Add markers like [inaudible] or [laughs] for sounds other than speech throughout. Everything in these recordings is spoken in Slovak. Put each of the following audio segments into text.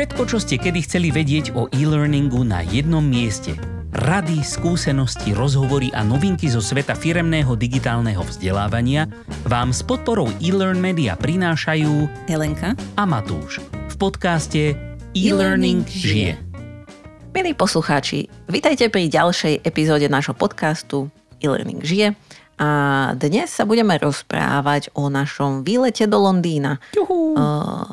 Všetko, čo ste kedy chceli vedieť o e-learningu na jednom mieste. Rady, skúsenosti, rozhovory a novinky zo sveta firemného digitálneho vzdelávania vám s podporou e-learn media prinášajú Helenka a Matúš v podcaste E-Learning žije. Milí poslucháči, vitajte pri ďalšej epizóde nášho podcastu E-Learning žije. A dnes sa budeme rozprávať o našom výlete do Londýna Juhu.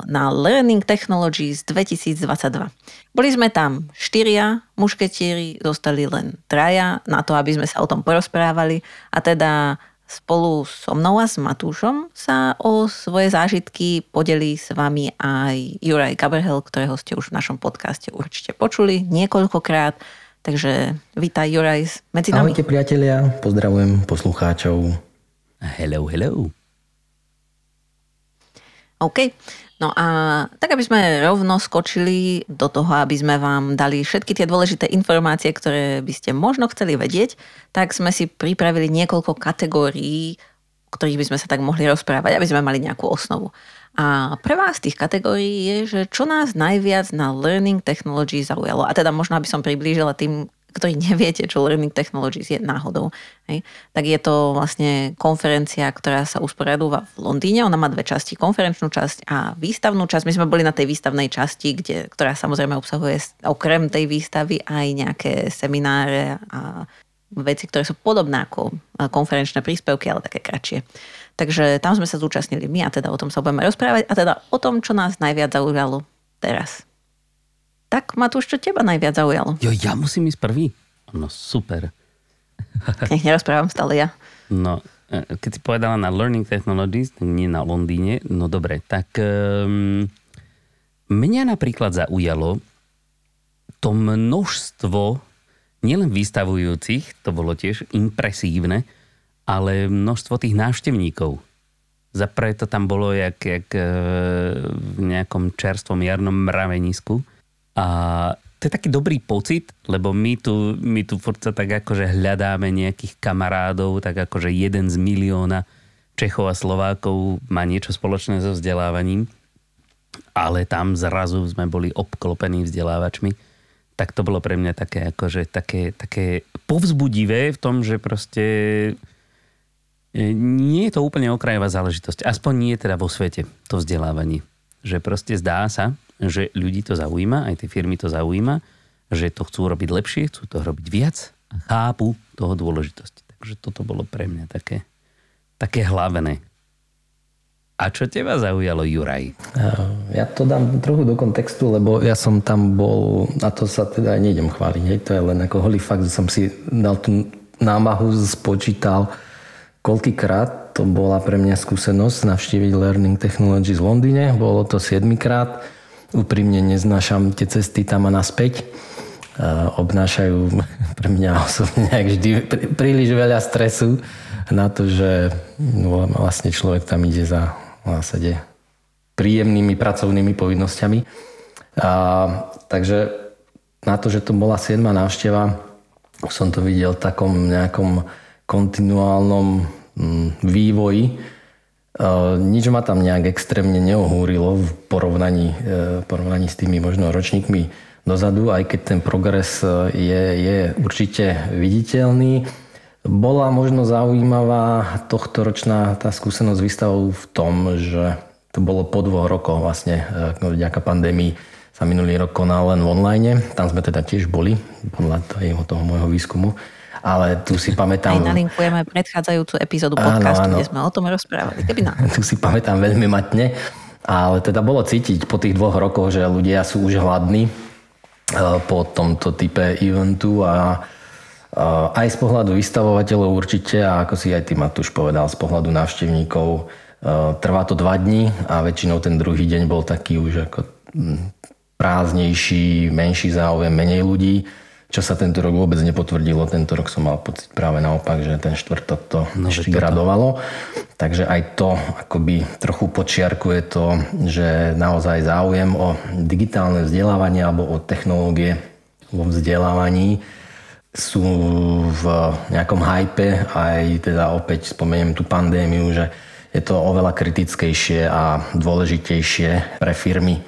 na Learning Technologies 2022. Boli sme tam štyria mušketieri, zostali len traja na to, aby sme sa o tom porozprávali. A teda spolu so mnou a s Matúšom sa o svoje zážitky podelí s vami aj Juraj Gaberhel, ktorého ste už v našom podcaste určite počuli niekoľkokrát. Takže vítaj Juraj medzi nami. Ahojte priatelia, pozdravujem poslucháčov. Hello, hello. OK. No a tak, aby sme rovno skočili do toho, aby sme vám dali všetky tie dôležité informácie, ktoré by ste možno chceli vedieť, tak sme si pripravili niekoľko kategórií, o ktorých by sme sa tak mohli rozprávať, aby sme mali nejakú osnovu. A prvá z tých kategórií je, že čo nás najviac na Learning Technology zaujalo. A teda možno, aby som priblížila tým, ktorí [laughs] neviete, čo Learning Technologies je náhodou. Hej. Tak je to vlastne konferencia, ktorá sa usporiadúva v Londýne. Ona má dve časti, konferenčnú časť a výstavnú časť. My sme boli na tej výstavnej časti, kde, ktorá samozrejme obsahuje okrem tej výstavy aj nejaké semináre a veci, ktoré sú podobné ako konferenčné príspevky, ale také kratšie. Takže tam sme sa zúčastnili my a teda o tom sa budeme rozprávať a teda o tom, čo nás najviac zaujalo teraz. Tak Matúš, čo teba najviac zaujalo? Jo, ja musím ísť prvý? No super. [laughs] Nech nerozprávam stále ja. No, e, keď si povedala na Learning Technologies, nie na Londýne, no dobre, tak um, mňa napríklad zaujalo to množstvo nielen vystavujúcich, to bolo tiež impresívne, ale množstvo tých návštevníkov. Zaprvé to tam bolo jak, jak e, v nejakom čerstvom jarnom mravenisku. A to je taký dobrý pocit, lebo my tu, my tu furt sa tak akože hľadáme nejakých kamarádov, tak akože jeden z milióna Čechov a Slovákov má niečo spoločné so vzdelávaním, ale tam zrazu sme boli obklopení vzdelávačmi tak to bolo pre mňa také, akože, také, také povzbudivé v tom, že proste nie je to úplne okrajová záležitosť. Aspoň nie teda vo svete to vzdelávanie. Že proste zdá sa, že ľudí to zaujíma, aj tie firmy to zaujíma, že to chcú robiť lepšie, chcú to robiť viac a chápu toho dôležitosti. Takže toto bolo pre mňa také, také hlavné. A čo teba zaujalo, Juraj? Ja to dám trochu do kontextu, lebo ja som tam bol, a to sa teda nejdem chváliť, hej, to je len ako holý fakt, že som si dal tú námahu, spočítal, koľkýkrát to bola pre mňa skúsenosť navštíviť Learning Technology v Londýne. Bolo to 7 krát. Úprimne neznášam tie cesty tam a naspäť. Obnášajú [laughs] pre mňa osobne [laughs] vždy príliš veľa stresu na to, že no, vlastne človek tam ide za vlastne príjemnými pracovnými povinnosťami. A, takže na to, že to bola 7. návšteva, som to videl v takom nejakom kontinuálnom vývoji. E, nič ma tam nejak extrémne neohúrilo v porovnaní, e, porovnaní s tými možno ročníkmi dozadu, aj keď ten progres e, je, je určite viditeľný. Bola možno zaujímavá tohto ročná tá skúsenosť výstavou v tom, že to bolo po dvoch rokoch vlastne vďaka pandémii sa minulý rok konal len online. Tam sme teda tiež boli, podľa toho, toho môjho výskumu ale tu si pamätám... Aj nalinkujeme predchádzajúcu epizódu podcastu, áno, áno. kde sme o tom rozprávali. Keby na... Tu si pamätám veľmi matne, ale teda bolo cítiť po tých dvoch rokoch, že ľudia sú už hladní e, po tomto type eventu a e, aj z pohľadu vystavovateľov určite a ako si aj ty Matúš povedal, z pohľadu návštevníkov e, trvá to dva dní a väčšinou ten druhý deň bol taký už ako prázdnejší, menší záujem, menej ľudí čo sa tento rok vôbec nepotvrdilo. Tento rok som mal pocit práve naopak, že ten štvrtok to no, ešte gradovalo. Takže aj to akoby trochu počiarkuje to, že naozaj záujem o digitálne vzdelávanie alebo o technológie vo vzdelávaní sú v nejakom hype, aj teda opäť spomeniem tú pandémiu, že je to oveľa kritickejšie a dôležitejšie pre firmy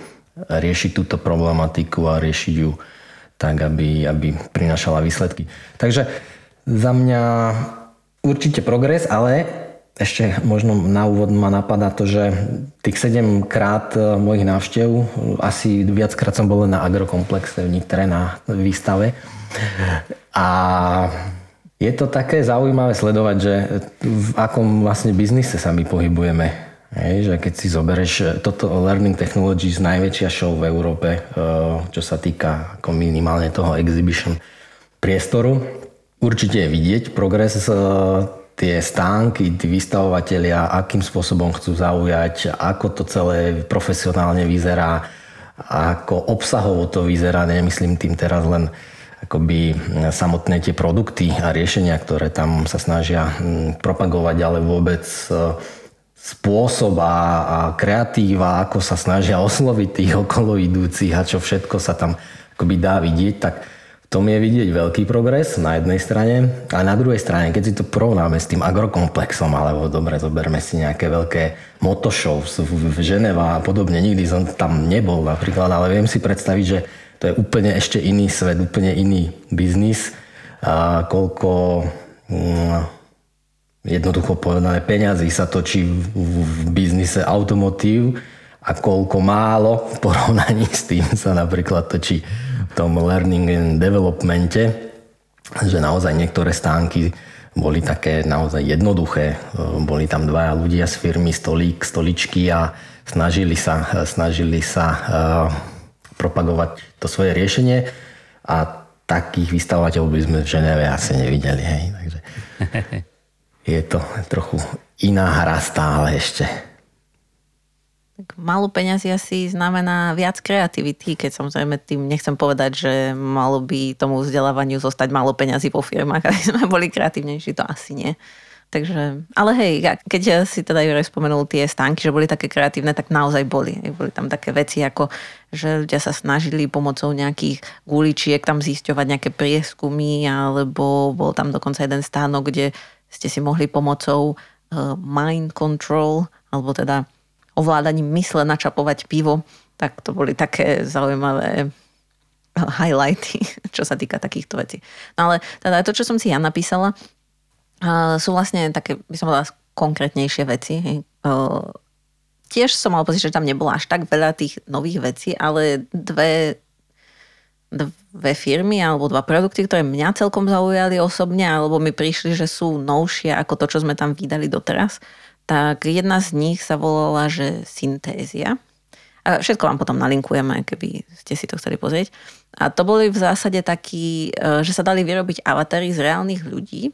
riešiť túto problematiku a riešiť ju tak, aby, aby prinašala výsledky. Takže za mňa určite progres, ale ešte možno na úvod ma napadá to, že tých 7 krát e, mojich návštev, asi viackrát som bol na agrokomplexe v Nitre na výstave. A je to také zaujímavé sledovať, že v akom vlastne biznise sa my pohybujeme. Hej, že keď si zoberieš e, toto Learning Technologies, najväčšia show v Európe, e, čo sa týka ako minimálne toho exhibition priestoru, určite je vidieť progres, e, tie stánky, tí vystavovateľia, akým spôsobom chcú zaujať, ako to celé profesionálne vyzerá, ako obsahovo to vyzerá, nemyslím tým teraz len akoby samotné tie produkty a riešenia, ktoré tam sa snažia propagovať, ale vôbec spôsob a, kreatíva, ako sa snažia osloviť tých okolo idúcich a čo všetko sa tam akoby dá vidieť, tak v tom je vidieť veľký progres na jednej strane. A na druhej strane, keď si to porovnáme s tým agrokomplexom, alebo dobre, zoberme si nejaké veľké motoshow v Ženeva a podobne, nikdy som tam nebol napríklad, ale viem si predstaviť, že to je úplne ešte iný svet, úplne iný biznis. A koľko mm, jednoducho povedané peňazí sa točí v, v biznise automotív a koľko málo v porovnaní s tým sa napríklad točí v tom learning and developmente, že naozaj niektoré stánky boli také naozaj jednoduché. Boli tam dvaja ľudia z firmy, stolík, stoličky a snažili sa, snažili sa uh, propagovať to svoje riešenie a takých vystavovateľov by sme v Ženeve asi nevideli. Hej. Takže [laughs] je to trochu iná hra stále ešte. Tak malo peňazí asi znamená viac kreativity, keď samozrejme tým nechcem povedať, že malo by tomu vzdelávaniu zostať malo peňazí po firmách, [laughs] aby sme boli kreatívnejší, to asi nie. Takže, ale hej, keď si teda Jurek spomenul tie stánky, že boli také kreatívne, tak naozaj boli. Boli tam také veci, ako že ľudia sa snažili pomocou nejakých guličiek tam zisťovať nejaké prieskumy, alebo bol tam dokonca jeden stánok, kde ste si mohli pomocou uh, mind control, alebo teda ovládaním mysle načapovať pivo, tak to boli také zaujímavé eh, highlighty, [laughs] čo sa týka takýchto vecí. No ale teda to, čo som si ja napísala, uh, sú vlastne také, by som povedala, konkrétnejšie veci. Tiež som mal pocit, že tam nebolo až tak veľa tých nových vecí, ale dve dve firmy alebo dva produkty, ktoré mňa celkom zaujali osobne, alebo mi prišli, že sú novšie ako to, čo sme tam vydali doteraz, tak jedna z nich sa volala, že Syntézia. A všetko vám potom nalinkujeme, keby ste si to chceli pozrieť. A to boli v zásade takí, e, že sa dali vyrobiť avatary z reálnych ľudí,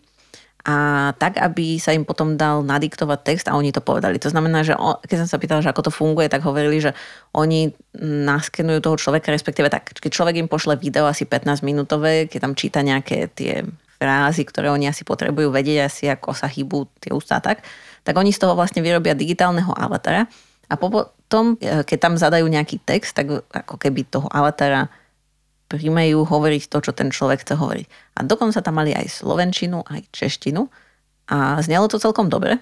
a tak, aby sa im potom dal nadiktovať text a oni to povedali. To znamená, že keď som sa pýtala, že ako to funguje, tak hovorili, že oni naskenujú toho človeka, respektíve tak, keď človek im pošle video asi 15 minútové, keď tam číta nejaké tie frázy, ktoré oni asi potrebujú vedieť, asi ako sa hýbu tie ústa tak, tak oni z toho vlastne vyrobia digitálneho avatara a potom, e, keď tam zadajú nejaký text, tak ako keby toho avatara primejú hovoriť to, čo ten človek chce hovoriť. A dokonca tam mali aj slovenčinu, aj češtinu a znelo to celkom dobre.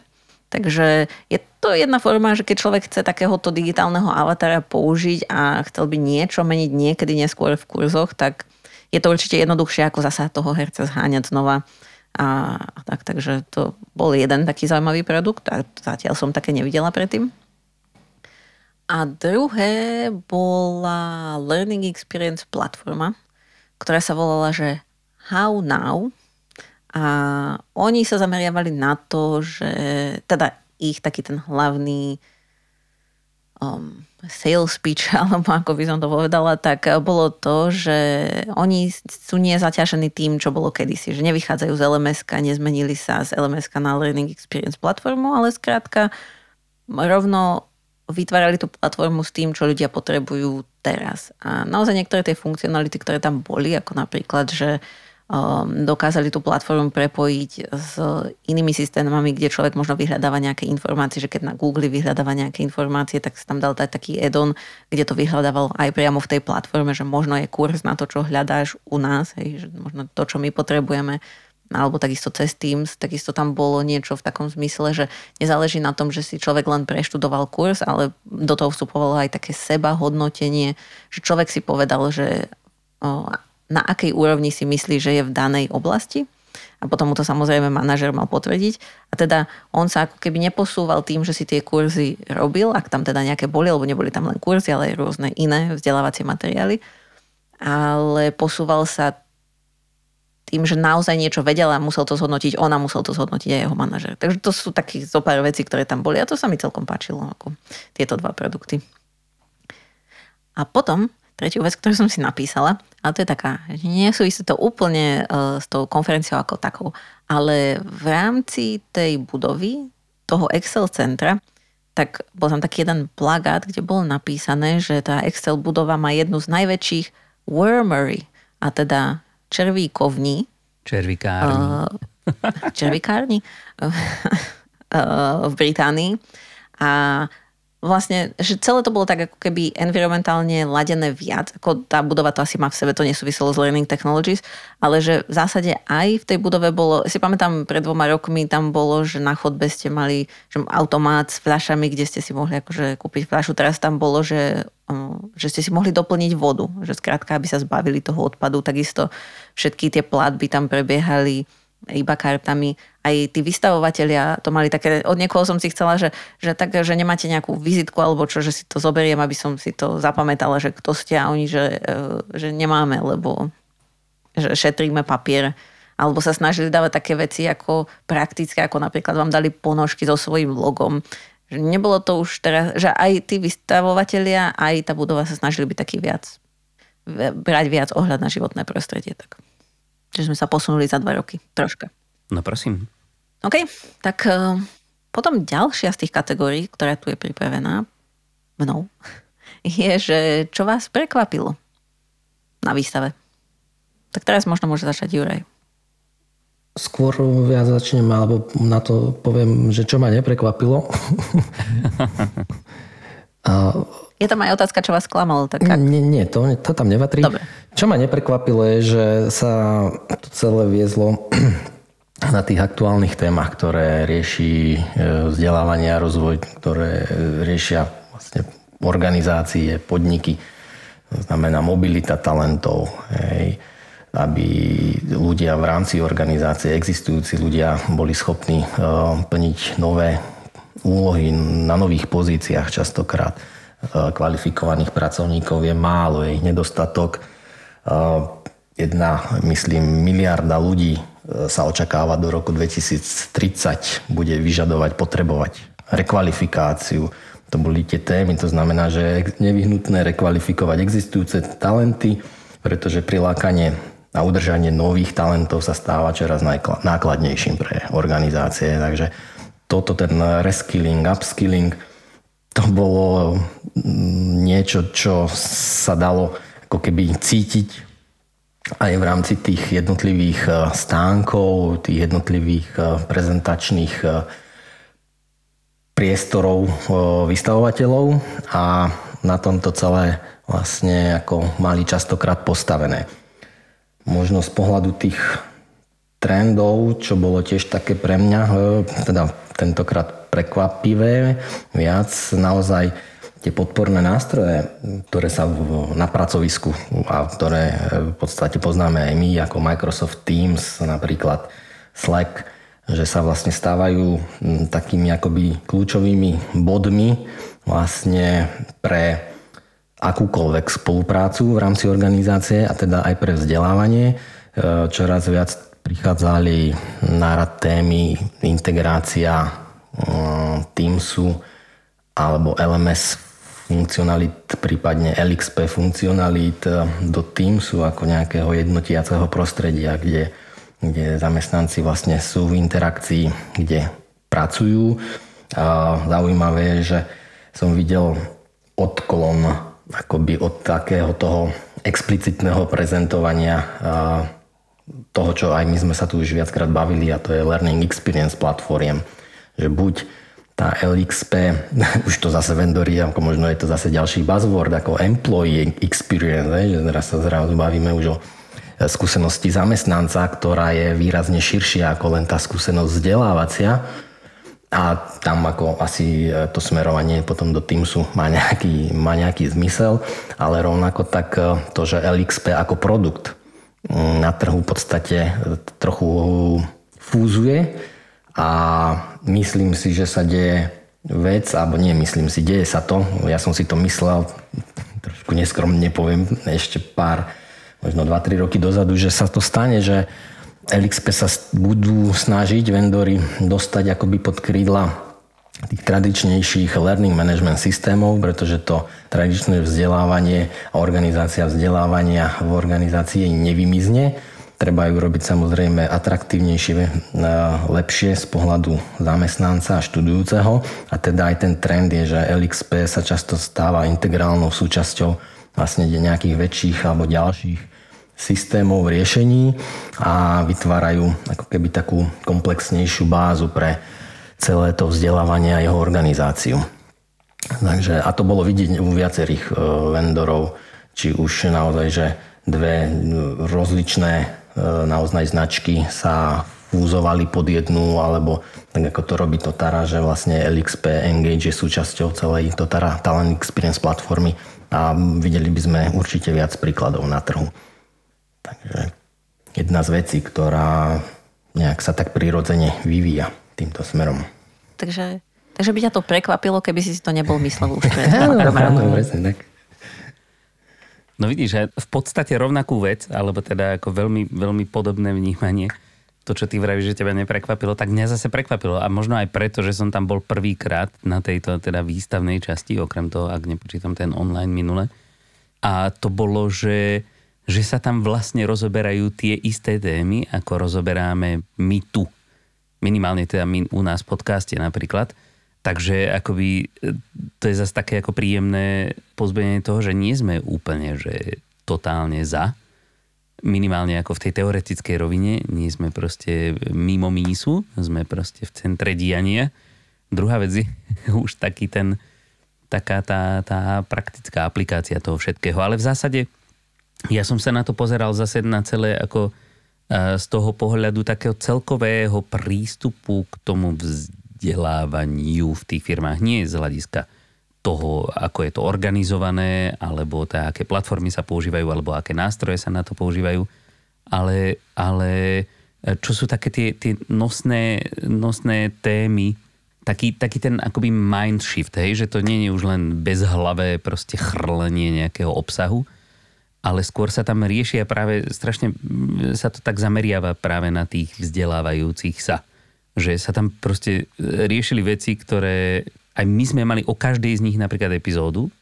Takže je to jedna forma, že keď človek chce takéhoto digitálneho avatara použiť a chcel by niečo meniť niekedy neskôr v kurzoch, tak je to určite jednoduchšie, ako zasa toho herca zháňať znova. A tak, takže to bol jeden taký zaujímavý produkt a zatiaľ som také nevidela predtým. A druhé bola Learning Experience platforma, ktorá sa volala, že How Now. A oni sa zameriavali na to, že teda ich taký ten hlavný um, sales pitch, [laughs] alebo ako by som to povedala, tak bolo to, že oni sú nezaťažení tým, čo bolo kedysi, že nevychádzajú z lms nezmenili sa z lms na Learning Experience platformu, ale skrátka rovno vytvárali tú platformu s tým, čo ľudia potrebujú teraz. A naozaj niektoré tie funkcionality, ktoré tam boli, ako napríklad, že um, dokázali tú platformu prepojiť s inými systémami, kde človek možno vyhľadáva nejaké informácie, že keď na Google vyhľadáva nejaké informácie, tak tam dal dať taký add-on, kde to vyhľadával aj priamo v tej platforme, že možno je kurz na to, čo hľadáš u nás, hej, že možno to, čo my potrebujeme alebo takisto cez Teams, takisto tam bolo niečo v takom zmysle, že nezáleží na tom, že si človek len preštudoval kurz, ale do toho vstupovalo aj také seba hodnotenie, že človek si povedal, že na akej úrovni si myslí, že je v danej oblasti a potom mu to samozrejme manažer mal potvrdiť. A teda on sa ako keby neposúval tým, že si tie kurzy robil, ak tam teda nejaké boli, lebo neboli tam len kurzy, ale aj rôzne iné vzdelávacie materiály, ale posúval sa tým, že naozaj niečo vedela musel to zhodnotiť ona, musel to zhodnotiť aj jeho manažer. Takže to sú takých zo pár vecí, ktoré tam boli a to sa mi celkom páčilo, ako tieto dva produkty. A potom tretiu vec, ktorú som si napísala, a to je taká, že nesúvisí to úplne uh, s tou konferenciou ako takou, ale v rámci tej budovy, toho Excel centra, tak bol tam taký jeden plagát, kde bolo napísané, že tá Excel budova má jednu z najväčších wormery, a teda červíkovní. Červikárni. Uh, červikárni uh, [laughs] v Británii. A vlastne, že celé to bolo tak ako keby environmentálne ladené viac, ako tá budova to asi má v sebe, to nesúviselo s Learning Technologies, ale že v zásade aj v tej budove bolo, si pamätám pred dvoma rokmi tam bolo, že na chodbe ste mali že automát s fľašami, kde ste si mohli akože kúpiť fľašu, teraz tam bolo, že, že ste si mohli doplniť vodu, že skrátka, aby sa zbavili toho odpadu, takisto všetky tie platby tam prebiehali iba kartami. Aj tí vystavovatelia to mali také, od niekoho som si chcela, že, že, tak, že nemáte nejakú vizitku alebo čo, že si to zoberiem, aby som si to zapamätala, že kto ste a oni, že, e, že nemáme, lebo že šetríme papier. Alebo sa snažili dávať také veci ako praktické, ako napríklad vám dali ponožky so svojím logom. Že nebolo to už teraz, že aj tí vystavovatelia, aj tá budova sa snažili byť taký viac, brať viac ohľad na životné prostredie. Tak. Čiže sme sa posunuli za dva roky. Troška. No prosím. OK, tak uh, potom ďalšia z tých kategórií, ktorá tu je pripravená mnou, [laughs] je, že čo vás prekvapilo na výstave. Tak teraz možno môže začať Juraj. Skôr ja začnem, alebo na to poviem, že čo ma neprekvapilo. [laughs] Je tam aj otázka, čo vás klamalo. Tak ak... Nie, nie to, to tam nevatrí. Dobre. Čo ma neprekvapilo je, že sa to celé viezlo na tých aktuálnych témach, ktoré rieši e, vzdelávanie a rozvoj, ktoré riešia vlastne organizácie, podniky, to znamená mobilita talentov, hej, aby ľudia v rámci organizácie, existujúci ľudia boli schopní uh, plniť nové úlohy na nových pozíciách častokrát kvalifikovaných pracovníkov je málo, je ich nedostatok. Jedna, myslím, miliarda ľudí sa očakáva do roku 2030 bude vyžadovať, potrebovať rekvalifikáciu. To boli tie témy, to znamená, že je nevyhnutné rekvalifikovať existujúce talenty, pretože prilákanie a udržanie nových talentov sa stáva čoraz nákladnejším pre organizácie. Takže toto, ten reskilling, upskilling, to bolo mm, niečo, čo sa dalo ako keby cítiť aj v rámci tých jednotlivých e, stánkov, tých jednotlivých e, prezentačných e, priestorov vystavovateľov a na tomto celé vlastne ako mali častokrát postavené. Možno z pohľadu tých trendov, čo bolo tiež také pre mňa, teda tentokrát prekvapivé viac naozaj tie podporné nástroje, ktoré sa v, na pracovisku a ktoré v podstate poznáme aj my ako Microsoft Teams, napríklad Slack, že sa vlastne stávajú takými akoby kľúčovými bodmi vlastne pre akúkoľvek spoluprácu v rámti organizácie a teda aj pre vzdelávanie. E, čoraz viac prichádzali na témy integrácia Teamsu alebo LMS funkcionalit, prípadne LXP funkcionalit e, do Teamsu ako nejakého jednotiaceho prostredia, kde, kde zamestnanci vlastne sú v interakcii, kde pracujú. A zaujímavé je, že som videl odklon akoby od takého toho explicitného prezentovania toho, čo aj my sme sa tu už viackrát bavili a to je Learning Experience platform že buď tá LXP, [laughs] už to zase vendorí, ako možno je to zase ďalší buzzword, ako employee experience, že teraz sa zrazu bavíme už o skúsenosti zamestnanca, ktorá je výrazne širšia ako len tá skúsenosť vzdelávacia. A tam ako asi e, to smerovanie potom do Teamsu má nejaký, má nejaký zmysel, ale rovnako tak e, to, že LXP ako produkt mm, na trhu v podstate trochu fúzuje a myslím si, že sa deje vec, alebo nie myslím si, deje sa to, ja som si to myslel, trošku neskromne poviem, ešte pár, možno 2-3 roky dozadu, že sa to stane, že LXP sa budú snažiť vendory dostať akoby pod krídla tých tradičnejších learning management systémov, pretože to tradičné vzdelávanie a organizácia vzdelávania v organizácii nevymizne Treba ju robiť samozrejme atraktívnejšie, e, lepšie z pohľadu zamestnanca a študujúceho. A teda aj ten trend je, že LXP sa často stáva integrálnou súčasťou vlastne nejakých väčších alebo ďalších systémov riešení a vytvárajú ako keby takú komplexnejšiu bázu pre celé to vzdelávanie a jeho organizáciu. Takže, a to bolo vidieť u viacerých e, vendorov, či už naozaj, že dve rozličné E, naozaj značky sa fúzovali pod jednu, alebo tak ako to robí Totara, že vlastne LXP Engage je súčasťou celej Totara Talent Experience platformy a videli by sme určite viac príkladov na trhu. Takže jedna z vecí, ktorá nejak sa tak prirodzene vyvíja týmto smerom. Takže, takže by ťa to prekvapilo, keby si to nebol myslel už [laughs] pred presne tak. No vidíš, že v podstate rovnakú vec, alebo teda ako veľmi, veľmi podobné vnímanie, to, čo ty vravíš, že teba neprekvapilo, tak mňa zase prekvapilo. A možno aj preto, že som tam bol prvýkrát na tejto teda výstavnej časti, okrem toho, ak nepočítam ten online minule. A to bolo, že, že sa tam vlastne rozoberajú tie isté témy, ako rozoberáme my tu. Minimálne teda my u nás v podcaste napríklad. Takže akoby e, to je zase také ako príjemné pozbudenie toho, že nie sme úplne že totálne za, minimálne ako v tej teoretickej rovine, nie sme proste mimo mísu, sme proste v centre diania. Druhá vec je [laughs] už taký ten, taká tá, tá praktická aplikácia toho všetkého. Ale v zásade ja som sa na to pozeral zase na celé ako e, z toho pohľadu takého celkového prístupu k tomu vzdelaniu vzdelávaniu v tých firmách. Nie z hľadiska toho, ako je to organizované, alebo tá, aké platformy sa používajú, alebo aké nástroje sa na to používajú, ale, ale čo sú také tie, tie nosné, nosné témy, taký, taký ten akoby mind shift, hej, že to nie je už len bezhlavé proste chrlenie nejakého obsahu, ale skôr sa tam riešia práve, strašne sa to tak zameriava práve na tých vzdelávajúcich sa že sa tam proste e, riešili veci, ktoré aj my sme mali o každej z nich napríklad epizódu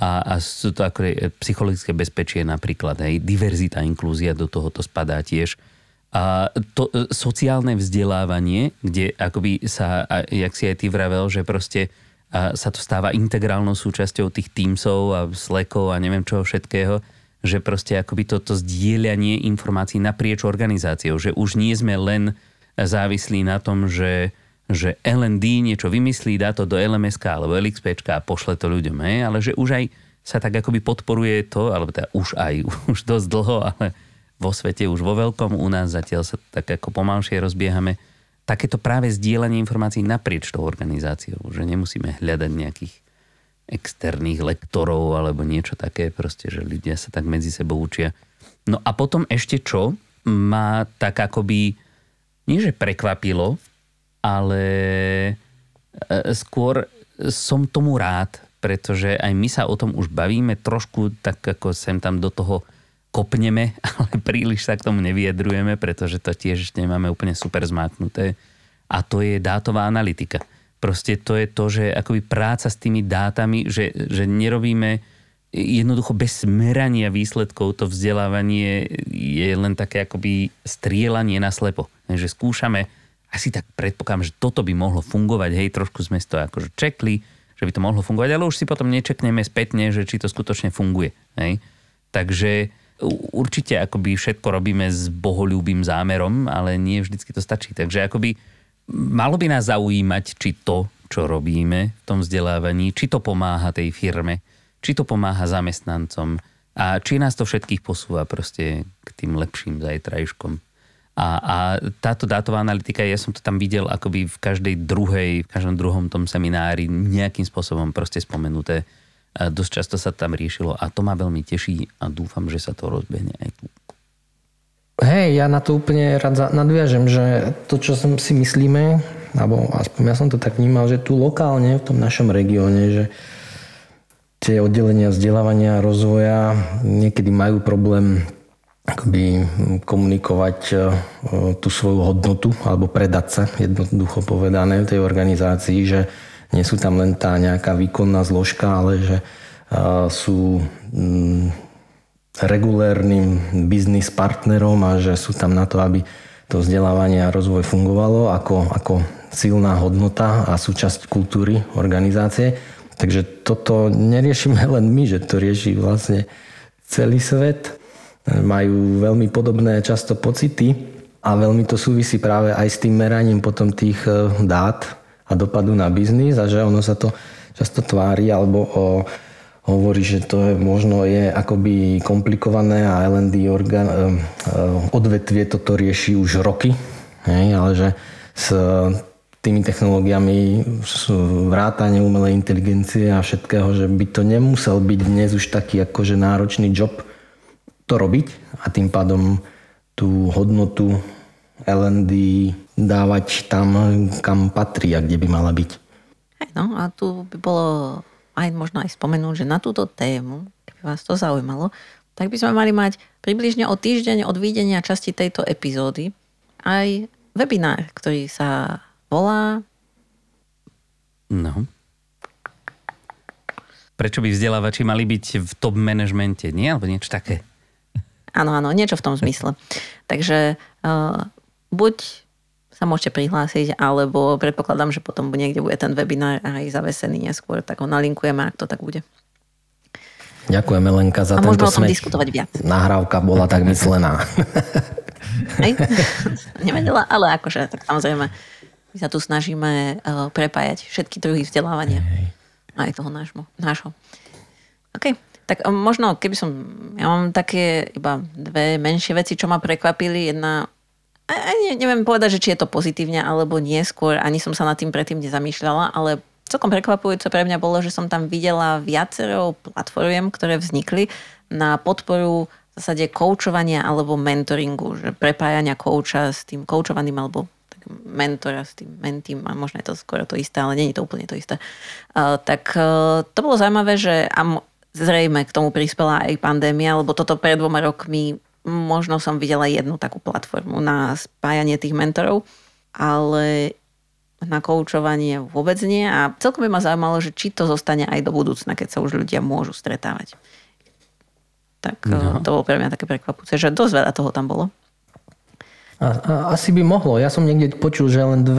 a, a sú to ako psychologické bezpečie napríklad, hej, diverzita, inklúzia do toho to spadá tiež. A to e, sociálne vzdelávanie, kde akoby sa, jak si aj ty vravel, že proste a sa to stáva integrálnou súčasťou tých Teamsov a Slackov a neviem čoho všetkého, že proste akoby toto zdieľanie informácií naprieč organizáciou, že už nie sme len závislí na tom, že, že LND niečo vymyslí, dá to do LMSK alebo LXP a pošle to ľuďom, hej? ale že už aj sa tak akoby podporuje to, alebo teda už aj, [laughs] už dosť dlho, ale vo svete už vo veľkom, u nás zatiaľ sa tak ako pomalšie rozbiehame, takéto práve zdieľanie informácií naprieč tou organizáciou, že nemusíme hľadať nejakých externých lektorov alebo niečo také, proste, že ľudia sa tak medzi sebou učia. No a potom ešte čo má tak akoby nie že prekvapilo, ale e, skôr som tomu rád, pretože aj my sa o tom už bavíme trošku tak ako sem tam do toho kopneme, [laughs] ale príliš sa k tomu nevyjadrujeme, pretože to tiež nemáme úplne super zmáknuté. A to je dátová analytika. Proste to je to, že akoby práca s tými dátami, že, že nerobíme jednoducho bez merania výsledkov to vzdelávanie je len také akoby strielanie na slepo. Že skúšame, asi tak predpokladám, že toto by mohlo fungovať, hej, trošku sme to akože čekli, že by to mohlo fungovať, ale už si potom nečekneme spätne, že či to skutočne funguje. Hej. Takže určite akoby všetko robíme s boholúbým zámerom, ale nie vždycky to stačí. Takže akoby malo by nás zaujímať, či to, čo robíme v tom vzdelávaní, či to pomáha tej firme, či to pomáha zamestnancom A či nás to všetkých posúva proste k tým lepším zajtrajškom. A, a táto dátová analytika, ja som to tam videl akoby v každej druhej, v každom druhom tom seminári nejakým spôsobom proste spomenuté. A dosť často sa tam riešilo a to ma veľmi teší a dúfam, že sa to rozbehne aj tu. Hej, ja na to úplne rád nadviažem, že to, čo som si myslíme, alebo aspoň ja som to tak vnímal, že tu lokálne v tom našom regióne, že tie oddelenia vzdelávania a rozvoja niekedy majú problém akoby komunikovať e, tú svoju hodnotu alebo predať sa, jednoducho povedané v tej organizácii, že nie sú tam len tá nejaká výkonná zložka, ale že e, sú regulérnym biznis partnerom a že sú tam na to, aby to vzdelávanie a rozvoj fungovalo ako, ako silná hodnota a súčasť kultúry organizácie. Takže toto neriešime len my, že to rieši vlastne celý svet. Majú veľmi podobné často pocity a veľmi to súvisí práve aj s tým meraním potom tých eh, dát a dopadu na biznis a že ono sa to často tvári alebo o hovorí, že to je, možno je akoby komplikované a L&D orgán, eh, odvetvie toto rieši už roky, hej, ale že s tými technológiami vrátane umelej inteligencie a všetkého, že by to nemusel byť dnes už taký akože náročný job to robiť a tým pádom tú hodnotu L&D dávať tam, kam patrí a kde by mala byť. No a tu by bolo aj možno aj spomenúť, že na túto tému, keby vás to zaujímalo, tak by sme mali mať približne o týždeň od videnia časti tejto epizódy aj webinár, ktorý sa volá... No. Prečo by vzdelávači mali byť v top manažmente, nie? Alebo niečo také? Áno, áno, niečo v tom zmysle. Takže uh, buď sa môžete prihlásiť, alebo predpokladám, že potom niekde bude ten webinár aj zavesený neskôr, tak ho nalinkujeme, ak to tak bude. Ďakujeme Lenka za A tento o tom smeč. diskutovať viac. Nahrávka bola tak myslená. Hej? [laughs] Nevedela, ale akože, tak samozrejme, my sa tu snažíme uh, prepájať všetky druhy vzdelávania. Aj toho nášho. nášho. OK. Tak um, možno, keby som... Ja mám také iba dve menšie veci, čo ma prekvapili. Jedna ne, neviem povedať, že či je to pozitívne alebo nie, skôr ani som sa nad tým predtým nezamýšľala, ale celkom prekvapujúce pre mňa bolo, že som tam videla viacero platformiem, ktoré vznikli na podporu v zásade koučovania alebo mentoringu, že prepájania kouča s tým koučovaným alebo mentora s tým mentým a možno je to skoro to isté, ale je to úplne to isté. Uh, tak uh, to bolo zaujímavé, že a zrejme k tomu prispela aj pandémia, lebo toto pred dvoma rokmi možno som videla jednu takú platformu na spájanie tých mentorov, ale na koučovanie vôbec nie a celkom by ma zaujímalo, že či to zostane aj do budúcna, keď sa už ľudia môžu stretávať. Tak no. to bolo pre mňa také prekvapujúce, že dosť veľa toho tam bolo. A, a, asi by mohlo. Ja som niekde počul, že len 2%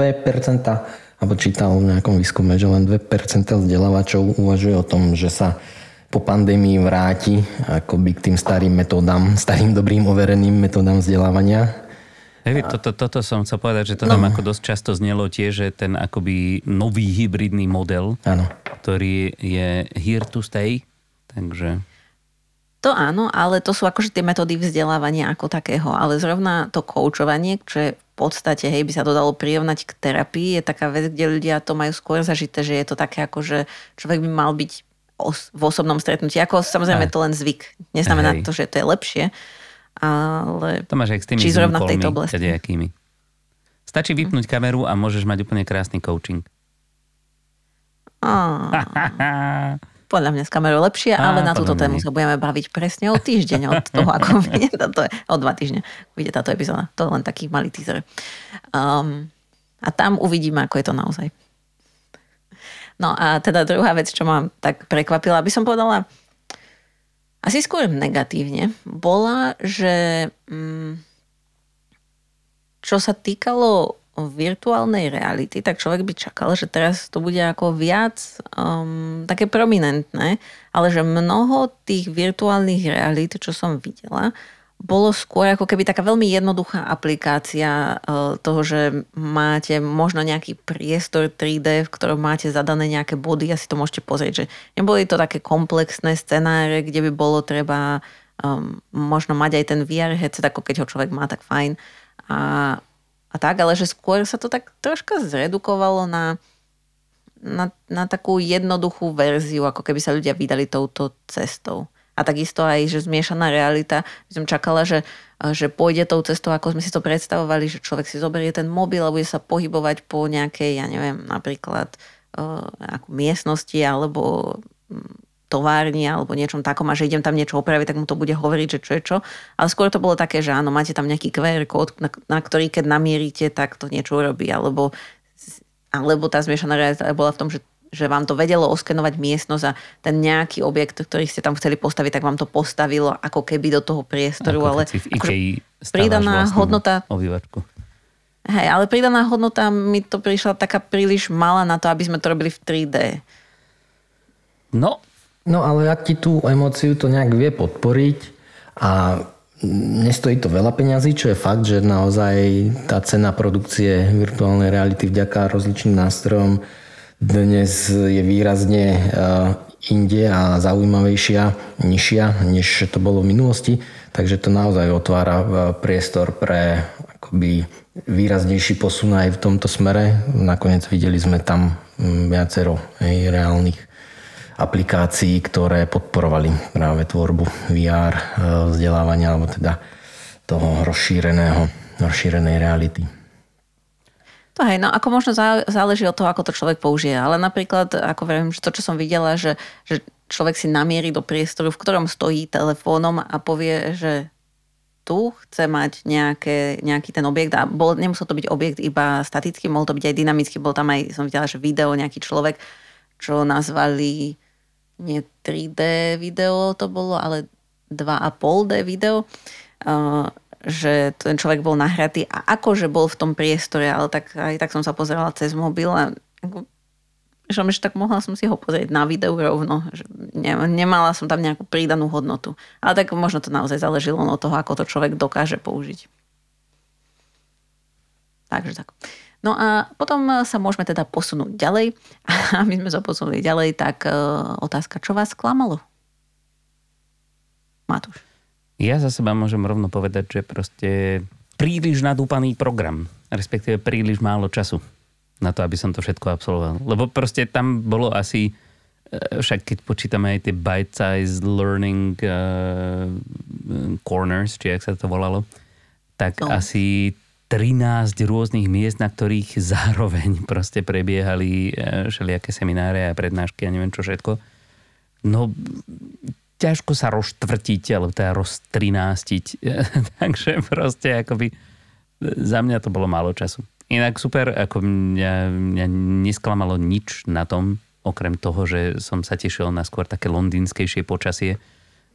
alebo čítal v nejakom výskume, že len 2% vzdelávačov uvažuje o tom, že sa po pandémii vráti akoby k tým starým metódam, starým dobrým overeným metódam vzdelávania. Hej, toto, toto som chcel povedať, že to no. nám ako dosť často znelo tiež, že ten akoby nový hybridný model, áno. ktorý je here to stay, takže... To áno, ale to sú akože tie metódy vzdelávania ako takého, ale zrovna to koučovanie, čo je v podstate, hej, by sa to dalo prirovnať k terapii, je taká vec, kde ľudia to majú skôr zažité, že je to také ako, že človek by mal byť os- v osobnom stretnutí. Ako samozrejme to len zvyk. Neznamená Hej. to, že to je lepšie, ale to máš s tými či zrovna v tejto oblasti. Kadejakými. Stačí vypnúť hm. kameru a môžeš mať úplne krásny coaching. [laughs] podľa mňa s kamerou lepšie, Á, ale na túto tému sa budeme baviť presne o týždeň od [laughs] toho, ako vyjde táto, o dva týždne vyjde táto epizóda. To je len taký malý teaser. Um, a tam uvidíme, ako je to naozaj. No a teda druhá vec, čo ma tak prekvapila, aby som povedala asi skôr negatívne, bola, že mm, čo sa týkalo virtuálnej reality, tak človek by čakal, že teraz to bude ako viac um, také prominentné, ale že mnoho tých virtuálnych realít, čo som videla, bolo skôr ako keby taká veľmi jednoduchá aplikácia e, toho, že máte možno nejaký priestor 3D, v ktorom máte zadané nejaké body a si to môžete pozrieť, že neboli to také komplexné scenáre, kde by bolo treba um, možno mať aj ten VR headset, ako keď ho človek má, tak fajn. A, a tak, ale že skôr sa to tak troška zredukovalo na, na, na takú jednoduchú verziu, ako keby sa ľudia vydali touto cestou a takisto aj, že zmiešaná realita. Som čakala, že, že pôjde tou cestou, ako sme si to predstavovali, že človek si zoberie ten mobil a bude sa pohybovať po nejakej, ja neviem, napríklad uh, ako miestnosti alebo mm, továrni alebo niečom takom a že idem tam niečo opraviť, tak mu to bude hovoriť, že čo je čo. Ale skôr to bolo také, že áno, máte tam nejaký QR kód, na, na ktorý keď namierite, tak to niečo urobí. Alebo, alebo tá zmiešaná realita bola v tom, že že vám to vedelo oskenovať miestnosť a ten nejaký objekt, ktorý ste tam chceli postaviť, tak vám to postavilo ako keby do toho priestoru. Ako ale akože pridaná hodnota... Obývačku. Hej, ale pridaná hodnota mi to prišla taká príliš malá na to, aby sme to robili v 3D. No. No ale ak ti tú emóciu to nejak vie podporiť a nestojí to veľa peňazí, čo je fakt, že naozaj tá cena produkcie virtuálnej reality vďaka rozličným nástrojom dnes je výrazne eh, inde a zaujímavejšia, nižšia, než to bolo v minulosti. Takže to naozaj otvára eh, priestor pre akoby výraznejší posun aj v tomto smere. Nakoniec videli sme tam mm, viacero hej, reálnych aplikácií, ktoré podporovali práve tvorbu VR eh, vzdelávania alebo teda toho rozšíreného, rozšírenej reality. To hej, no ako možno záleží od toho, ako to človek použije. Ale napríklad, ako viem, že to, čo som videla, že, že človek si namierí do priestoru, v ktorom stojí telefónom a povie, že tu chce mať nejaké, nejaký ten objekt a bol, nemusel to byť objekt iba statický, mohol to byť aj dynamický, bol tam aj, som videla, že video, nejaký človek, čo nazvali nie 3D video to bolo, ale 2,5D video. Uh, že ten človek bol nahratý a akože bol v tom priestore, ale tak aj tak som sa pozerala cez mobil a že že tak mohla som si ho pozrieť na videu rovno. Že ne, nemala som tam nejakú prídanú hodnotu. Ale tak možno to naozaj záležilo od toho, ako to človek dokáže použiť. Takže tak. No a potom sa môžeme teda posunúť ďalej. [laughs] A my sme sa posunuli ďalej, tak e, otázka, čo vás sklamalo? Matúš. Ja za seba môžem rovno povedať, že proste príliš nadúpaný program, respektíve príliš málo času na to, aby som to všetko absolvoval. Lebo proste tam bolo asi, e, však keď počítame aj tie bite-sized learning uh, corners, či jak sa to volalo, tak no. asi 13 rôznych miest, na ktorých [laughs] zároveň proste prebiehali e, všelijaké semináre a prednášky a neviem čo všetko. No ťažko sa rozštvrtiť, alebo teda roztrinástiť. [laughs] Takže proste akoby za mňa to bolo málo času. Inak super, ako mňa, mňa nesklamalo nič na tom, okrem toho, že som sa tešil na skôr také londýnskejšie počasie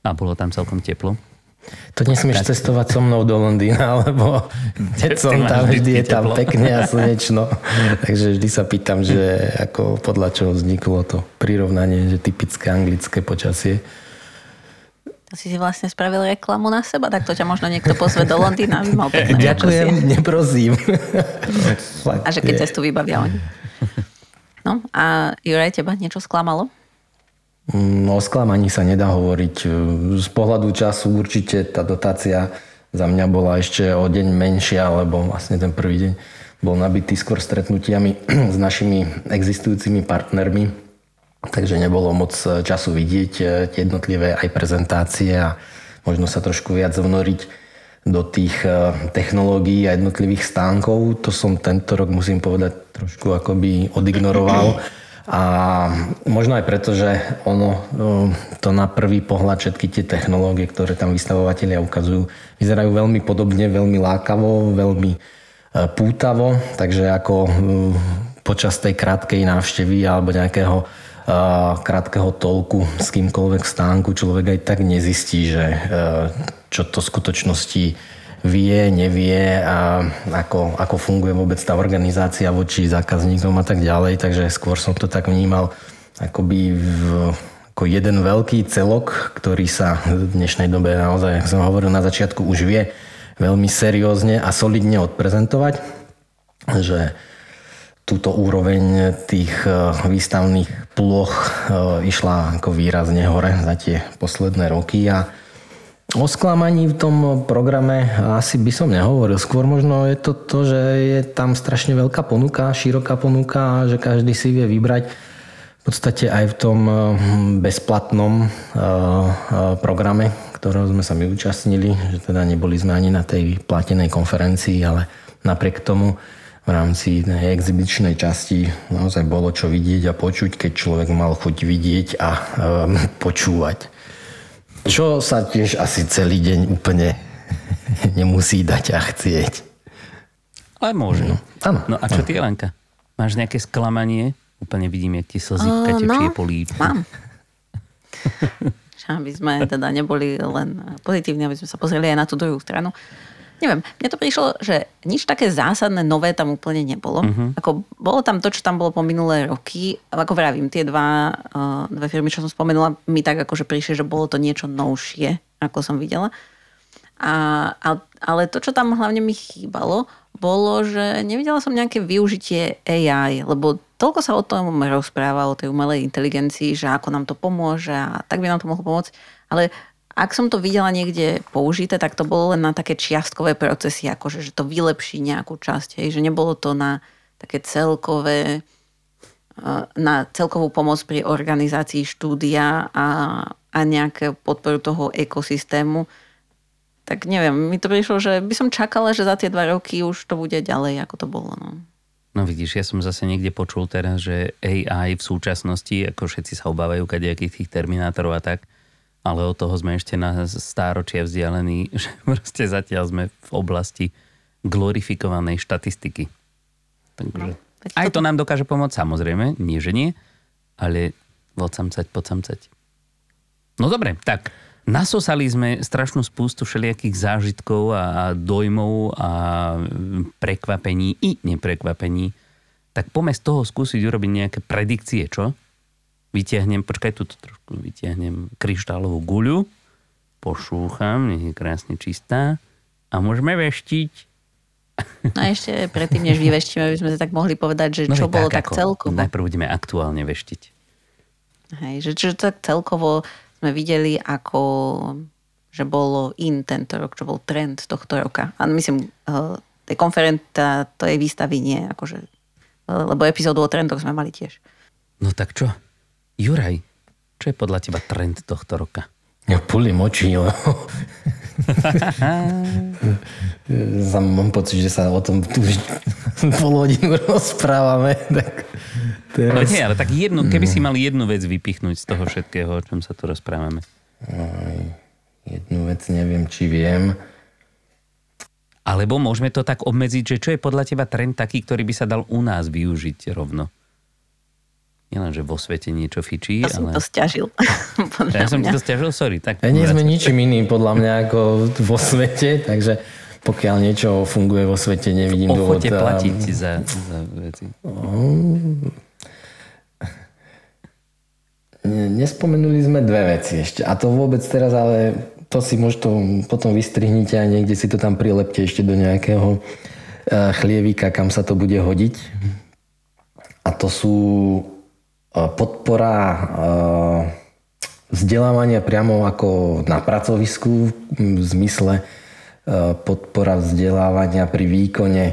a bolo tam celkom teplo. To nesmieš tak... cestovať so mnou do Londýna, [laughs] lebo keď som tam, vždy je tam teplo. pekne a slnečno. [laughs] Takže vždy sa pýtam, že ako podľa čoho vzniklo to prirovnanie, že typické anglické počasie si si vlastne spravil reklamu na seba, tak to ťa možno niekto pozve do Londýna, aby mal pekné [laughs] Ďakujem, neprosím. a že keď cestu vybavia oni. No a Juraj, teba niečo sklamalo? Mm, o sklamaní sa nedá hovoriť. Z pohľadu času určite tá dotácia za mňa bola ešte o deň menšia, lebo vlastne ten prvý deň bol nabitý skôr stretnutiami [clears throat] s našimi existujúcimi partnermi, takže nebolo moc e, času vidieť e, tie jednotlivé aj prezentácie a možno sa trošku viac vnoriť do tých e, technológií a jednotlivých stánkov. To som tento rok, musím povedať, trošku akoby odignoroval. [clears throat] A možno aj preto, že ono, to na prvý pohľad všetky tie technológie, ktoré tam vystavovateľia ukazujú, vyzerajú veľmi podobne, veľmi lákavo, veľmi pútavo, takže ako počas tej krátkej návštevy alebo nejakého krátkeho tolku s kýmkoľvek stánku človek aj tak nezistí, že e, čo to v skutočnosti vie, nevie a ako, ako funguje vôbec tá organizácia voči zákazníkom a tak ďalej. Takže skôr som to tak vnímal akoby v ako jeden veľký celok, ktorý sa v dnešnej dobe naozaj, ako som hovoril na začiatku, už vie veľmi seriózne a solidne odprezentovať, že túto úroveň tých e, výstavných ploch e, išla ako výrazne hore za tie posledné roky a O sklamaní v tom programe asi by som nehovoril. Skôr možno je to to, že je tam strašne veľká ponuka, široká ponuka a že každý si vie vybrať v podstate aj v tom hm, bezplatnom eh, eh, programe, ktorého sme sa my účastnili, že teda neboli sme ani na tej platenej konferencii, ale napriek tomu v rámci exibičnej časti naozaj bolo čo vidieť a počuť, keď človek mal chuť vidieť a počúvať. Čo sa tiež asi celý deň úplne [laughs] nemusí dať a chcieť. Ale môže. No, áno. No a čo ty, Elenka? Máš nejaké sklamanie? Úplne vidím, jak ti slzy uh, tečie no, mám. [laughs] aby sme teda neboli len pozitívni, aby sme sa pozreli aj na tú druhú stranu neviem, mne to prišlo, že nič také zásadné nové tam úplne nebolo. Uh-huh. Ako, bolo tam to, čo tam bolo po minulé roky. Ako vravím, tie dva, uh, dve firmy, čo som spomenula, mi tak akože prišli, že bolo to niečo novšie, ako som videla. A, a, ale to, čo tam hlavne mi chýbalo, bolo, že nevidela som nejaké využitie AI, lebo toľko sa o tom rozpráva, o tej umelej inteligencii, že ako nám to pomôže a tak by nám to mohlo pomôcť. Ale ak som to videla niekde použité, tak to bolo len na také čiastkové procesy, akože že to vylepší nejakú časť, hej, že nebolo to na také celkové eh, na celkovú pomoc pri organizácii štúdia a, a nejaké podporu toho ekosystému. Tak neviem, mi to prišlo, že by som čakala, že za tie dva roky už to bude ďalej, ako to bolo. No. No vidíš, ja som zase niekde počul teraz, že AI v súčasnosti, ako všetci sa obávajú kadejakých tých terminátorov a tak, ale od toho sme ešte na stáročia vzdialení, [laughs] že proste zatiaľ sme v oblasti glorifikovanej štatistiky. Takže no, aj to nám dokáže pomôcť, samozrejme, nie že nie, ale vocamcať, pocamcať. No dobre, tak nasosali sme strašnú spústu všelijakých zážitkov a, a dojmov a prekvapení i neprekvapení. Tak poďme z toho skúsiť urobiť nejaké predikcie, čo? Vytiahnem, počkaj, tu trošku vytiahnem kryštálovú guľu, pošúcham, nech je krásne čistá a môžeme veštiť. No a ešte predtým, než vyveštíme, by sme sa tak mohli povedať, že no, čo bolo tak, tak celkovo. Najprv budeme aktuálne veštiť. Hej, že čo tak celkovo sme videli, ako že bolo in tento rok, čo bol trend tohto roka. A myslím, uh, tej konferenta, to je výstavy nie, akože, lebo epizódu o trendoch sme mali tiež. No tak čo? Juraj, čo je podľa teba trend tohto roka? Ja pulím oči, lebo... [laughs] mám pocit, že sa o tom tu už pol hodinu rozprávame. Tak teraz... Ale nie, ale tak jednu, keby si mal jednu vec vypichnúť z toho všetkého, o čom sa tu rozprávame. Aj, jednu vec neviem, či viem. Alebo môžeme to tak obmedziť, že čo je podľa teba trend taký, ktorý by sa dal u nás využiť rovno? Nielen, že vo svete niečo fičí, ja ale... som to stiažil. [laughs] ja som ti to stiažil, sorry. Tak ja nie sme ničím iným podľa mňa ako vo svete, takže pokiaľ niečo funguje vo svete, nevidím dôvod. Ochote platiť za, za veci. Nespomenuli sme dve veci ešte. A to vôbec teraz, ale to si možno potom vystrihnite a niekde si to tam prilepte ešte do nejakého eh, chlievika, kam sa to bude hodiť. A to sú podpora vzdelávania priamo ako na pracovisku v zmysle podpora vzdelávania pri výkone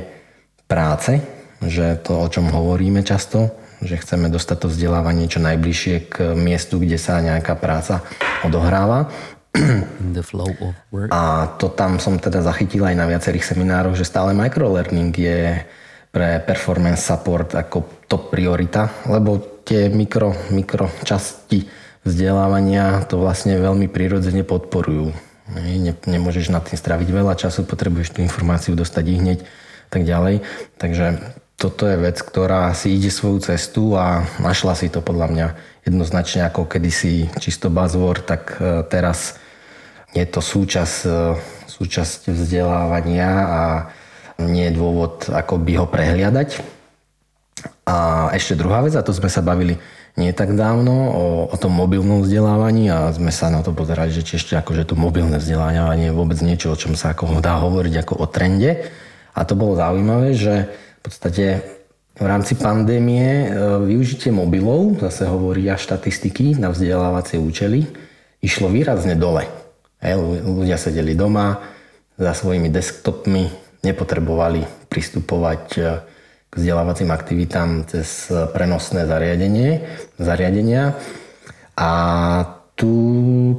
práce, že to, o čom hovoríme často, že chceme dostať to vzdelávanie čo najbližšie k miestu, kde sa nejaká práca odohráva. The flow of work. A to tam som teda zachytil aj na viacerých seminároch, že stále microlearning je pre performance support ako top priorita, lebo tie mikro, mikro časti vzdelávania to vlastne veľmi prirodzene podporujú. Ne, nemôžeš nad tým straviť veľa času, potrebuješ tú informáciu dostať ich hneď tak ďalej. Takže toto je vec, ktorá si ide svoju cestu a našla si to podľa mňa jednoznačne ako kedysi čisto buzzword, tak e, teraz je to súčasť, e, súčasť vzdelávania a nie je dôvod ako by ho prehliadať. A ešte druhá vec, a to sme sa bavili nie tak dávno o, o tom mobilnom vzdelávaní a sme sa na to pozerali, že či ešte akože to mobilné vzdelávanie je vôbec niečo, o čom sa ako dá hovoriť ako o trende. A to bolo zaujímavé, že v podstate v rámci pandémie e, využitie mobilov, zase hovoria štatistiky na vzdelávacie účely, išlo výrazne dole. Ľudia sedeli doma za svojimi desktopmi, nepotrebovali pristupovať e, k vzdelávacím aktivitám cez prenosné zariadenie, zariadenia. A tu,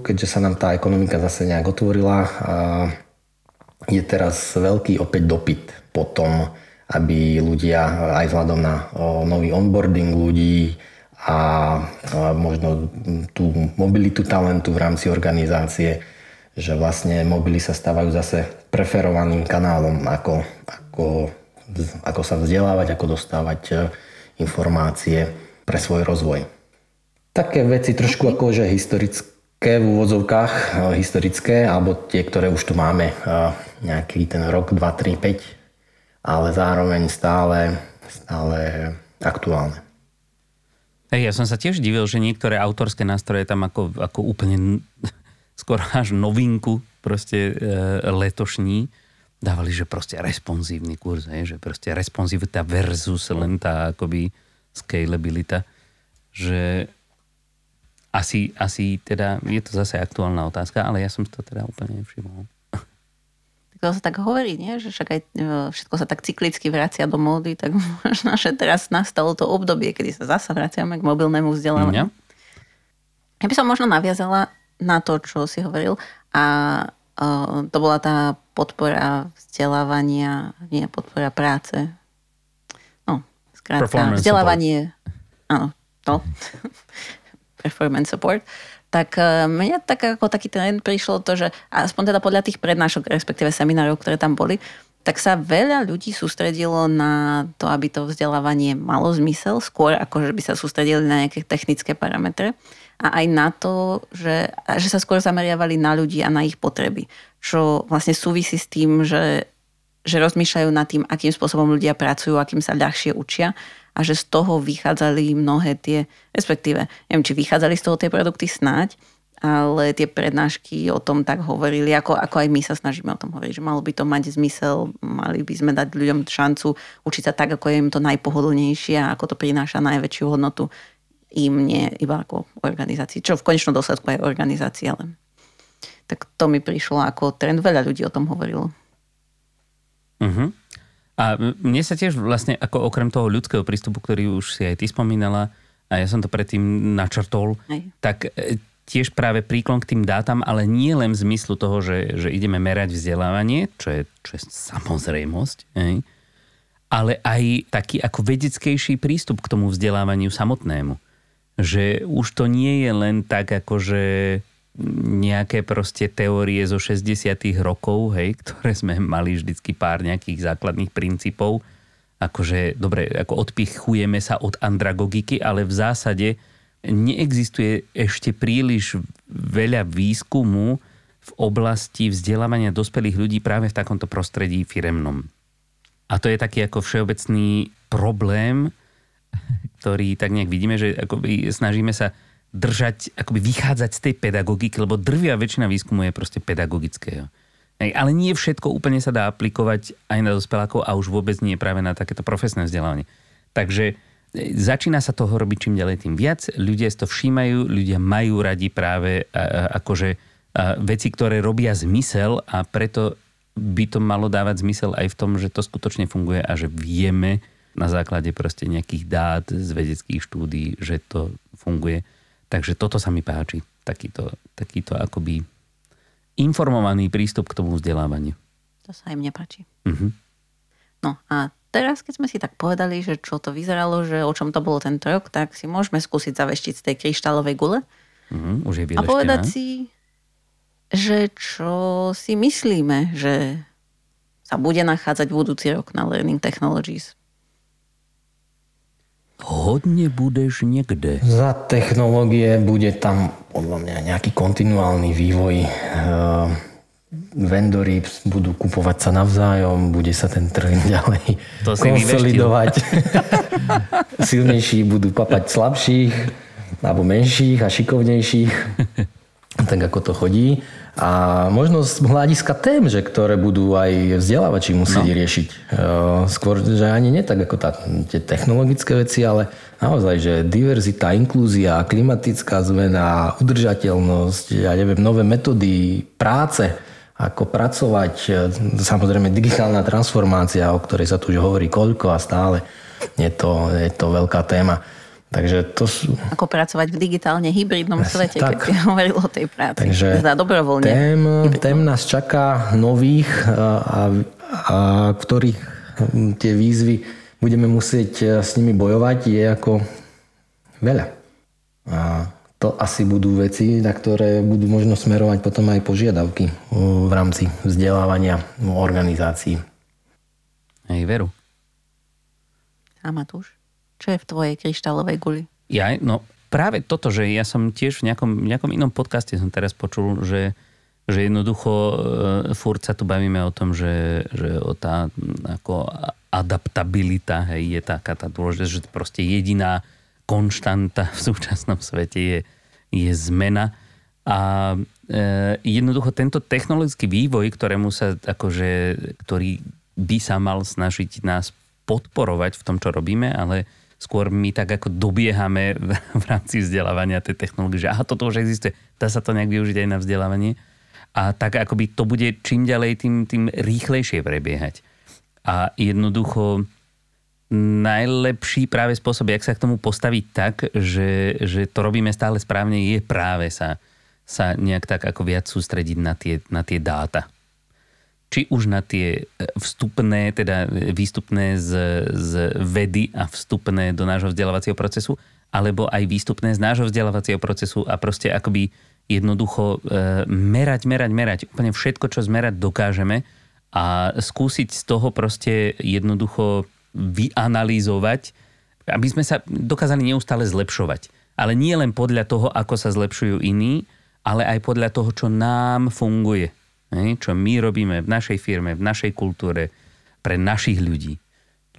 keďže sa nám tá ekonomika zase nejak otvorila, je teraz veľký opäť dopyt po tom, aby ľudia aj vzhľadom na nový onboarding ľudí a možno tú mobilitu talentu v rámci organizácie, že vlastne mobily sa stávajú zase preferovaným kanálom, ako, ako ako sa vzdelávať, ako dostávať e, informácie pre svoj rozvoj. Také veci trošku ako že historické v úvodzovkách, e, historické, alebo tie, ktoré už tu máme, e, nejaký ten rok, 2, 3, 5, ale zároveň stále, stále aktuálne. Hey, ja som sa tiež divil, že niektoré autorské nástroje tam ako, ako úplne [laughs] skoro až novinku proste e, letošní dávali, že proste responsívny kurz, hej, že proste responsivita versus len tá akoby scalabilita, že asi, asi teda, je to zase aktuálna otázka, ale ja som to teda úplne nevšimol. To sa tak hovorí, nie? že však aj e, všetko sa tak cyklicky vracia do módy, tak [laughs] možno, že teraz nastalo to obdobie, kedy sa zasa vraciame k mobilnému vzdelávaniu. Ja. by som možno naviazala na to, čo si hovoril a to bola tá podpora vzdelávania, nie podpora práce. No, skrátka, vzdelávanie, áno, to, [laughs] performance support, tak mne tak ako taký trend prišlo to, že aspoň teda podľa tých prednášok, respektíve seminárov, ktoré tam boli, tak sa veľa ľudí sústredilo na to, aby to vzdelávanie malo zmysel, skôr ako že by sa sústredili na nejaké technické parametre a aj na to, že, že sa skôr zameriavali na ľudí a na ich potreby. Čo vlastne súvisí s tým, že, že rozmýšľajú nad tým, akým spôsobom ľudia pracujú, akým sa ľahšie učia. A že z toho vychádzali mnohé tie, respektíve, neviem, či vychádzali z toho tie produkty snáď, ale tie prednášky o tom tak hovorili, ako, ako aj my sa snažíme o tom hovoriť, že malo by to mať zmysel, mali by sme dať ľuďom šancu učiť sa tak, ako je im to najpohodlnejšie a ako to prináša najväčšiu hodnotu im, nie iba ako organizácii, čo v konečnom dôsledku aj organizácia len tak to mi prišlo ako trend. Veľa ľudí o tom hovorilo. Uh-huh. A mne sa tiež vlastne, ako okrem toho ľudského prístupu, ktorý už si aj ty spomínala, a ja som to predtým načrtol, aj. tak e, tiež práve príklon k tým dátam, ale nie len v zmyslu toho, že, že ideme merať vzdelávanie, čo je, čo je samozrejmosť, aj, ale aj taký ako vedeckejší prístup k tomu vzdelávaniu samotnému. Že už to nie je len tak, ako že nejaké proste teórie zo 60 rokov, hej, [laughs] ktoré sme mali vždycky pár nejakých základných princípov. Akože, dobre, ako odpichujeme sa od andragogiky, ale v zásade neexistuje ešte príliš veľa výskumu v oblasti vzdelávania dospelých ľudí práve v takomto prostredí firemnom. A to je taký ako všeobecný problém, ktorý tak nejak vidíme, že akoby snažíme sa držať, akoby vychádzať z tej pedagogiky, lebo drvia väčšina výskumu je proste pedagogického. Ale nie všetko úplne sa dá aplikovať aj na dospelákov a už vôbec nie práve na takéto profesné vzdelávanie. Takže začína sa toho robiť čím ďalej tým viac. Ľudia si to všímajú, ľudia majú radi práve akože veci, ktoré robia zmysel a preto by to malo dávať zmysel aj v tom, že to skutočne funguje a že vieme na základe proste nejakých dát z vedeckých štúdí, že to funguje. Takže toto sa mi páči, takýto, takýto akoby informovaný prístup k tomu vzdelávaniu. To sa aj mne páči. Uh-huh. No a teraz, keď sme si tak povedali, že čo to vyzeralo, že o čom to bolo ten rok, tak si môžeme skúsiť zaveštiť z tej kryštálovej gule. Uh-huh, už je a povedať si, že čo si myslíme, že sa bude nachádzať budúci rok na Learning Technologies hodne budeš niekde. Za technológie bude tam podľa mňa nejaký kontinuálny vývoj. Uh, vendory budú kupovať sa navzájom, bude sa ten trh [laughs] ďalej to konsolidovať. [laughs] Silnejší budú papať slabších alebo menších a šikovnejších, tak ako to chodí. A možno z hľadiska tém, že ktoré budú aj vzdelávači musieť no. riešiť. E, skôr, že ani nie tak ako tá, tie technologické veci, ale naozaj, že diverzita, inklúzia, klimatická zmena, udržateľnosť, ja neviem, nové metódy práce, ako pracovať, e, samozrejme digitálna transformácia, o ktorej sa tu už hovorí koľko a stále je to, je to veľká téma. Takže to sú... Ako pracovať v digitálne hybridnom svete, tak. keď si [laughs] hovoril o tej práci. Takže teda dobrovoľne. Tém, tém nás čaká nových, a, a, a ktorých tie výzvy budeme musieť e, s nimi bojovať, je ako veľa. A to asi budú veci, na ktoré budú možno smerovať potom aj požiadavky v rámci vzdelávania organizácií. Hej, veru. A Matúš? Čo je v tvojej kryštálovej guli? Ja, no práve toto, že ja som tiež v nejakom, nejakom inom podcaste som teraz počul, že, že jednoducho e, furt sa tu bavíme o tom, že, že o tá ako adaptabilita hej, je taká tá dôležitá, že proste jediná konštanta v súčasnom svete je, je zmena. A e, jednoducho tento technologický vývoj, ktorému sa akože, ktorý by sa mal snažiť nás podporovať v tom, čo robíme, ale skôr my tak ako dobiehame v, rámci vzdelávania tej technológie, že aha, toto už existuje, dá sa to nejak využiť aj na vzdelávanie. A tak akoby to bude čím ďalej, tým, tým rýchlejšie prebiehať. A jednoducho najlepší práve spôsob, jak sa k tomu postaviť tak, že, že to robíme stále správne, je práve sa, sa nejak tak ako viac sústrediť na tie, na tie dáta či už na tie e, vstupné, teda výstupné z, z vedy a vstupné do nášho vzdelávacieho procesu, alebo aj výstupné z nášho vzdelávacieho procesu a proste akoby jednoducho e, merať, merať, merať. Úplne všetko, čo zmerať dokážeme a skúsiť z toho proste jednoducho vyanalýzovať, aby sme sa dokázali neustále zlepšovať. Ale nie len podľa toho, ako sa zlepšujú iní, ale aj podľa toho, čo nám funguje čo my robíme v našej firme, v našej kultúre, pre našich ľudí.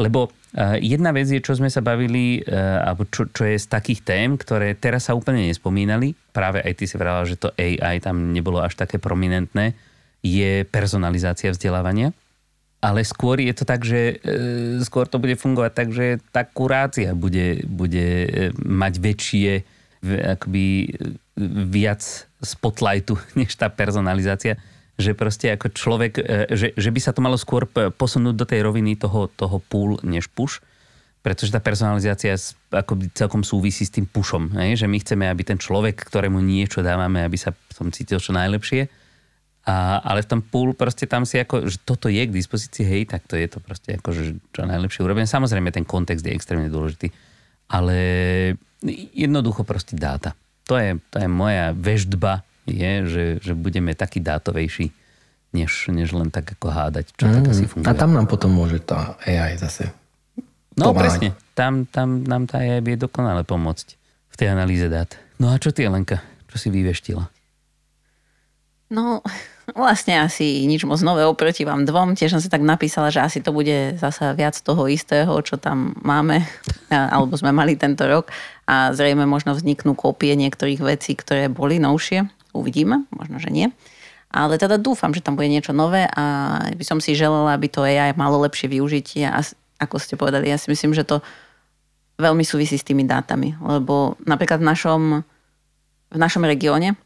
Lebo uh, jedna vec je, čo sme sa bavili, uh, alebo čo, čo je z takých tém, ktoré teraz sa úplne nespomínali, práve aj ty si vrala, že to AI tam nebolo až také prominentné, je personalizácia vzdelávania. Ale skôr je to tak, že uh, skôr to bude fungovať tak, že tá kurácia bude, bude mať väčšie, akoby viac spotlightu, [laughs] než tá personalizácia že proste ako človek, e, že, že by sa to malo skôr posunúť do tej roviny toho, toho pull než push, pretože tá personalizácia ako celkom súvisí s tým hej? že my chceme, aby ten človek, ktorému niečo dávame, aby sa v tom cítil čo najlepšie, a, ale v tom pool proste tam si ako, že toto je k dispozícii, hej, tak to je to proste ako, že čo najlepšie urobené. Samozrejme, ten kontext je extrémne dôležitý, ale jednoducho proste dáta. To je, to je moja veždba je, že, že budeme taký dátovejší, než, než len tak ako hádať, čo mm, tak asi funguje. A tam nám potom môže tá AI zase No pomáhať. presne, tam, tam nám tá AI vie dokonale pomôcť v tej analýze dát. No a čo ty, Lenka? Čo si vyveštila? No, vlastne asi nič moc nové oproti vám dvom. Tiež som si tak napísala, že asi to bude zasa viac toho istého, čo tam máme, alebo sme mali tento rok. A zrejme možno vzniknú kópie niektorých vecí, ktoré boli novšie. Uvidíme, možno, že nie. Ale teda dúfam, že tam bude niečo nové a by som si želala, aby to AI malo lepšie využitie a ako ste povedali, ja si myslím, že to veľmi súvisí s tými dátami, lebo napríklad v našom, v našom regióne,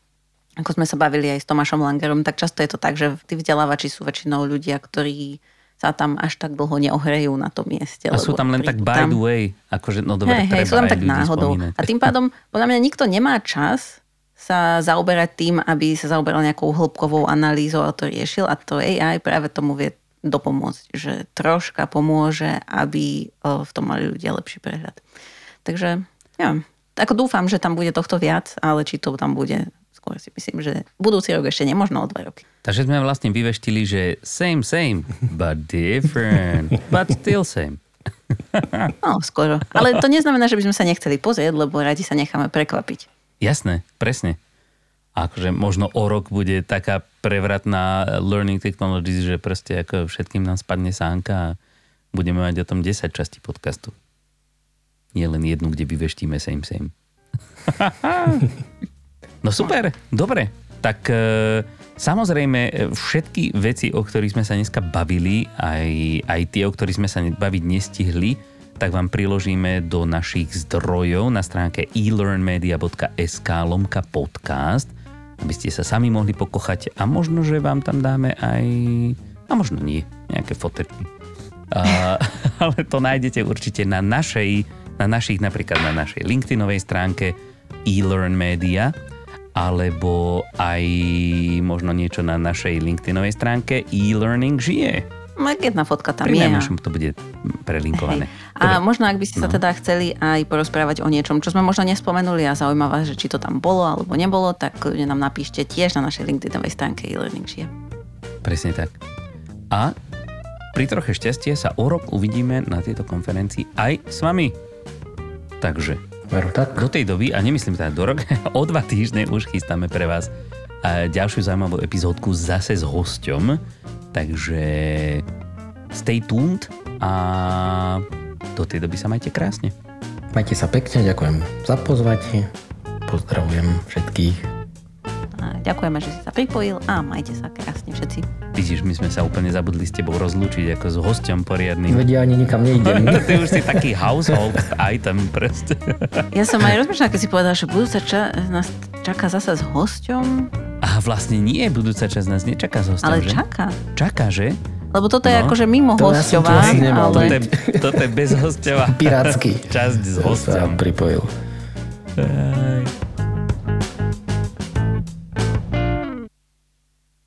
ako sme sa bavili aj s Tomášom Langerom, tak často je to tak, že tí vzdelávači sú väčšinou ľudia, ktorí sa tam až tak dlho neohrejú na tom mieste. A sú tam len tak by tam... the way, akože no dobre, hey, hey, sú tam tak náhodou. Spomínať. A tým pádom, podľa mňa nikto nemá čas sa zaoberať tým, aby sa zaoberal nejakou hĺbkovou analýzou a to riešil a to AI práve tomu vie dopomôcť, že troška pomôže, aby v tom mali ľudia lepší prehľad. Takže ja, ako dúfam, že tam bude tohto viac, ale či to tam bude, skôr si myslím, že budúci rok ešte nemožno o dva roky. Takže sme vlastne vyveštili, že same, same, but different, but still same. [laughs] no, skoro. Ale to neznamená, že by sme sa nechceli pozrieť, lebo radi sa necháme prekvapiť. Jasné, presne. A akože možno o rok bude taká prevratná learning technologies, že proste ako všetkým nám spadne sánka a budeme mať o tom 10 časti podcastu. Nie len jednu, kde vyveštíme same same. [laughs] no super, dobre. Tak e, samozrejme e, všetky veci, o ktorých sme sa dneska bavili, aj, aj tie, o ktorých sme sa baviť nestihli, tak vám priložíme do našich zdrojov na stránke elearnmedia.sk lomka podcast, aby ste sa sami mohli pokochať a možno, že vám tam dáme aj, a možno nie, nejaké foterky. A, [laughs] ale to nájdete určite na našej, na našich, napríklad na našej LinkedInovej stránke eLearn Media, alebo aj možno niečo na našej LinkedInovej stránke e-learning žije. Jedna fotka tam Pri je. najmenšom to bude prelinkované. A možno, ak by ste sa No. teda chceli aj porozprávať o niečom, čo sme možno nespomenuli a zaujíma vás, že či to tam bolo alebo nebolo, tak kľudne nám napíšte tiež na našej LinkedInovej stránke e-learning žije. Presne tak. A pri troche šťastie sa o rok uvidíme na tejto konferencii aj s vami. Takže Veru tak? do tej doby, a nemyslím teda do rok, [laughs] o dva týždne už chystáme pre vás ďalšiu zaujímavú epizódku zase s hosťom. Takže stay tuned a do tej doby sa majte krásne. Majte sa pekne, ďakujem za pozvatie. Pozdravujem všetkých. A ďakujeme, že si sa pripojil a majte sa krásne všetci. Vidíš, my sme sa úplne zabudli s tebou rozlúčiť ako s hosťom poriadnym. Vedia, ani nikam neidem. [laughs] Ty už si taký household item proste. Ja som aj rozmýšľala, keď si povedal, že budúca ča- nás čaká zasa s hosťom, A vlastne nie, budúca časť nás nečaká s hostom, ale že? čaká. Čaká, že? Lebo toto je No. akože mimo To ja hosťová, asi nemal Toto ale... je, toto je bez hosťová Pirátsky. časť s hostom. pripojil. Aj.